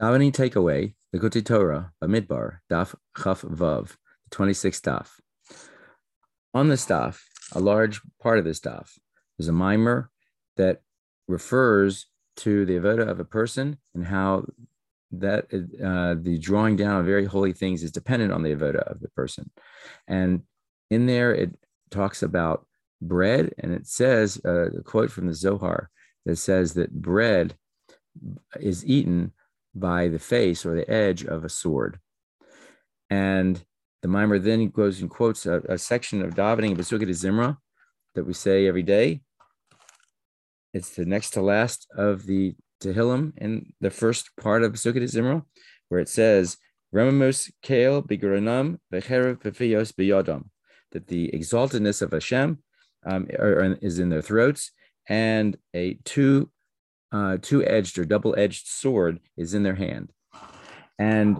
Davening takeaway, the Likutei Torah, Bamidbar, Daf Chaf Vav, 26th Daf. On this Daf, a large part of this Daf is a maamar that refers to the avoda of a person and how that uh, the drawing down of very holy things is dependent on the avoda of the person. And in there, it talks about bread, and it says uh, a quote from the Zohar that says that bread is eaten by the face or the edge of a sword. And the maamar then goes and quotes a, a section of davening of Pesukei D'Zimra that we say every day. It's the next to last of the Tehillim in the first part of Pesukei D'Zimra, where it says, Remamus Kael Biguranam Becherev Pefiyos Biyodam, that the exaltedness of Hashem um, is in their throats, and a two uh, two-edged or double-edged sword is in their hand, and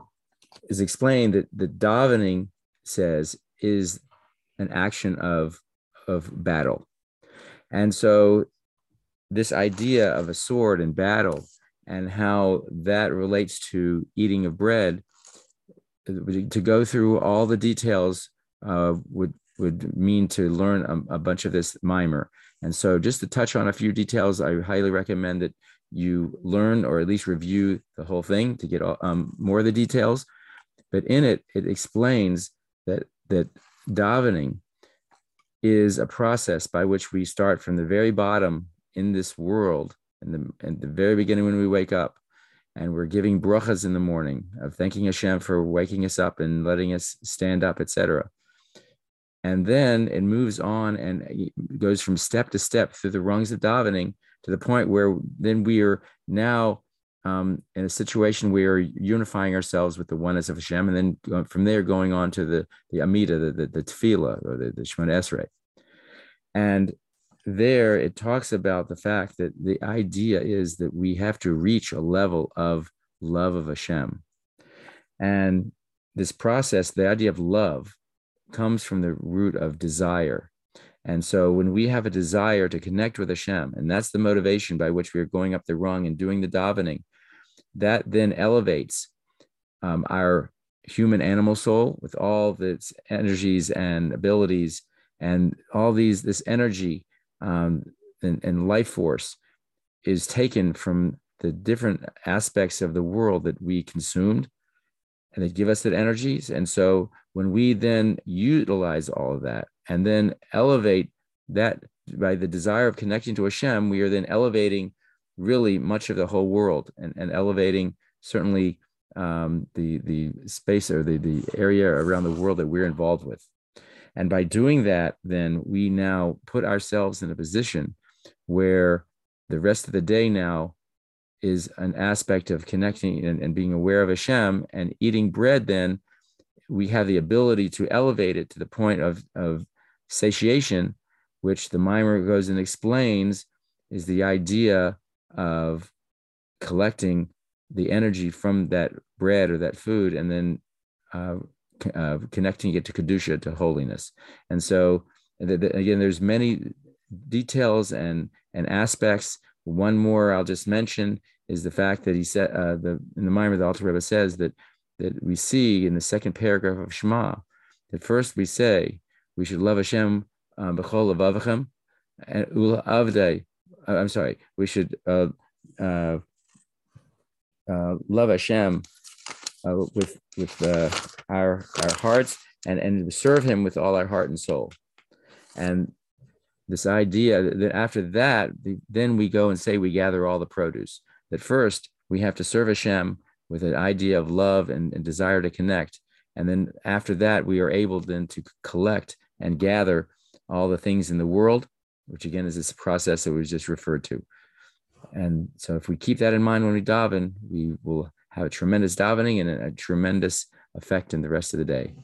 is explained that the davening says is an action of of battle, and so this idea of a sword and battle and how that relates to eating of bread to go through all the details uh, would would mean to learn a, a, bunch of this maamar. And so, just to touch on a few details, I highly recommend that you learn or at least review the whole thing to get um, more of the details. But in it, it explains that that davening is a process by which we start from the very bottom in this world, in the, in the very beginning when we wake up, and we're giving brachas in the morning of thanking Hashem for waking us up and letting us stand up, etc and then it moves on and goes from step to step through the rungs of davening to the point where then we are now um, in a situation where we're unifying ourselves with the oneness of Hashem, and then from there going on to the the Amida, the the, the Tefillah or the, the Shemona Esrei. And there it talks about the fact that the idea is that we have to reach a level of love of Hashem. And this process, the idea of love, comes from the root of desire. And so when we have a desire to connect with Hashem, and that's the motivation by which we are going up the rung and doing the davening, that then elevates um, our human animal soul with all of its energies and abilities and all these this energy um, and, and life force is taken from the different aspects of the world that we consumed and they give us that energies. And so when we then utilize all of that and then elevate that by the desire of connecting to Hashem, we are then elevating really much of the whole world and, and elevating certainly um, the the space or the, the area around the world that we're involved with. And by doing that, then we now put ourselves in a position where the rest of the day now is an aspect of connecting and, and being aware of Hashem and eating bread, then we have the ability to elevate it to the point of, of satiation, which the maamar goes and explains is the idea of collecting the energy from that bread or that food and then uh, uh, connecting it to kedusha to holiness. And so, the, the, again, there's many details and and aspects one more I'll just mention is the fact that he said uh, the in the Maamar the Alter Rebbe says that that we see in the second paragraph of Shema that first we say we should love Hashem um, b'chol avavachem and ula avdei. Uh, I'm sorry, we should uh, uh, uh, love Hashem uh, with with our our hearts and and serve Him with all our heart and soul. And this idea that after that, then we go and say we gather all the produce. That first we have to serve Hashem with an idea of love and, and desire to connect. And then after that, we are able then to collect and gather all the things in the world, which again is this process that we just referred to. And so if we keep that in mind when we daven, we will have a tremendous davening and a, a tremendous effect in the rest of the day.